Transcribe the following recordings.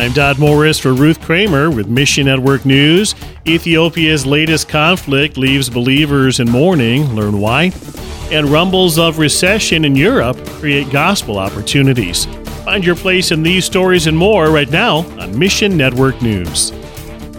I'm Dodd Morris for Ruth Kramer with Mission Network News. Ethiopia's latest conflict leaves believers in mourning. Learn why. And rumbles of recession in Europe create gospel opportunities. Find your place in these stories and more right now on Mission Network News.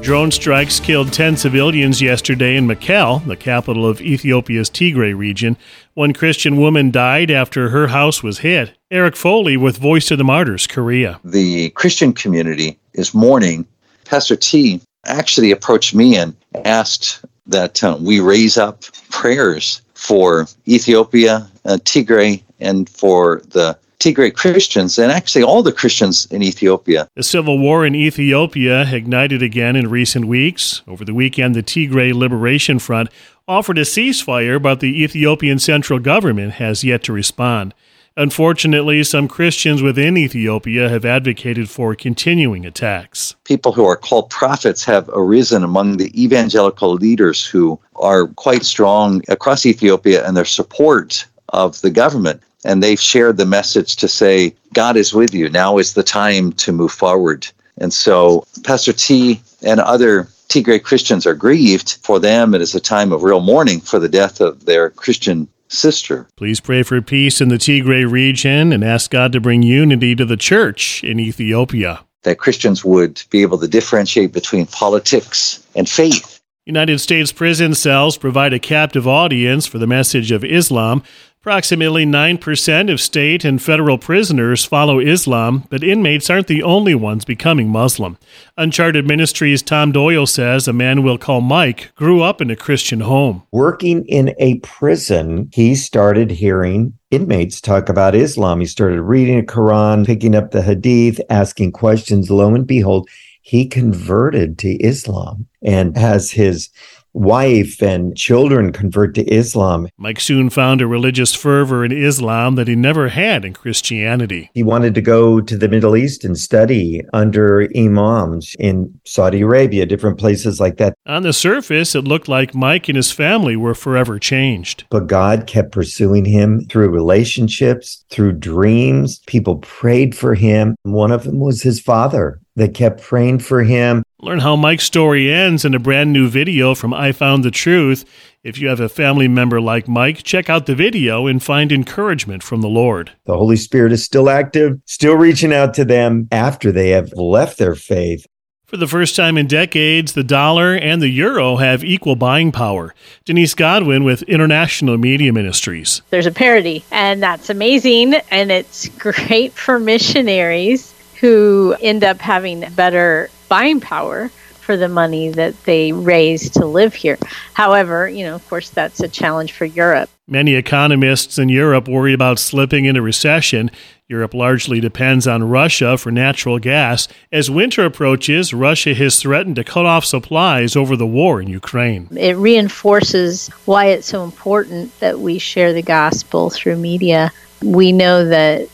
Drone strikes killed 10 civilians yesterday in Mekelle, the capital of Ethiopia's Tigray region. One Christian woman died after her house was hit. Eric Foley with Voice of the Martyrs, Korea. The Christian community is mourning. Pastor T actually approached me and asked that uh, we raise up prayers for Ethiopia, uh, Tigray, and for the Tigray Christians and actually all the Christians in Ethiopia. The civil war in Ethiopia ignited again in recent weeks. Over the weekend, the Tigray Liberation Front offered a ceasefire, but the Ethiopian central government has yet to respond. Unfortunately, some Christians within Ethiopia have advocated for continuing attacks. People who are called prophets have arisen among the evangelical leaders who are quite strong across Ethiopia in their support of the government and they've shared the message to say, God is with you. Now is the time to move forward. And so Pastor T and other Tigray Christians are grieved. For them, it is a time of real mourning for the death of their Christian sister. Please pray for peace in the Tigray region and ask God to bring unity to the church in Ethiopia. That Christians would be able to differentiate between politics and faith. United States prison cells provide a captive audience for the message of Islam. Approximately 9% of state and federal prisoners follow Islam, but inmates aren't the only ones becoming Muslim. Uncharted Ministries' Tom Doyle says a man we'll call Mike grew up in a Christian home. Working in a prison, he started hearing inmates talk about Islam. He started reading the Quran, picking up the Hadith, asking questions. Lo and behold, he converted to Islam and has his wife and children convert to Islam. Mike soon found a religious fervor in Islam that he never had in Christianity. He wanted to go to the Middle East and study under imams in Saudi Arabia, different places like that. On the surface, it looked like Mike and his family were forever changed. But God kept pursuing him through relationships, through dreams. People prayed for him. One of them was his father that kept praying for him. Learn how Mike's story ends in a brand new video from I Found the Truth. If you have a family member like Mike, check out the video and find encouragement from the Lord. The Holy Spirit is still active, still reaching out to them after they have left their faith. For the first time in decades, the dollar and the euro have equal buying power. Denise Godwin with International Media Ministries. There's a parity, and that's amazing, and it's great for missionaries who end up having better buying power for the money that they raise to live here. However, you know, of course, that's a challenge for Europe. Many economists in Europe worry about slipping into recession. Europe largely depends on Russia for natural gas. As winter approaches, Russia has threatened to cut off supplies over the war in Ukraine. It reinforces why it's so important that we share the gospel through media. We know that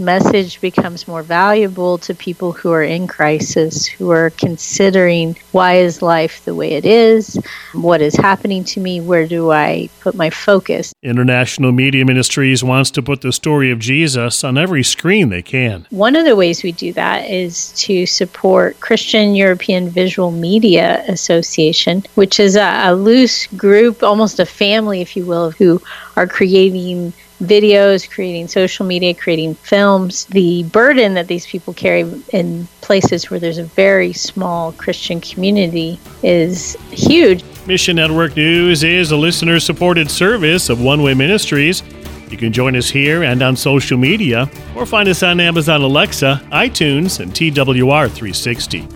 Message becomes more valuable to people who are in crisis, who are considering why is life the way it is? What is happening to me? Where do I put my focus? International Media Ministries wants to put the story of Jesus on every screen they can. One of the ways we do that is to support Christian European Visual Media Association, which is a, a loose group, almost a family, if you will, who are creating videos, creating social media, creating films. The burden that these people carry in places where there's a very small Christian community is huge. Mission Network News is a listener supported service of One Way Ministries. You can join us here and on social media, or find us on Amazon Alexa, iTunes, and TWR 360.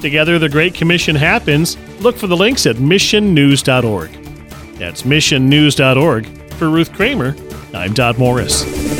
Together, the Great Commission happens. Look for the links at missionnews.org. That's missionnews.org. For Ruth Kramer, I'm Dodd Morris.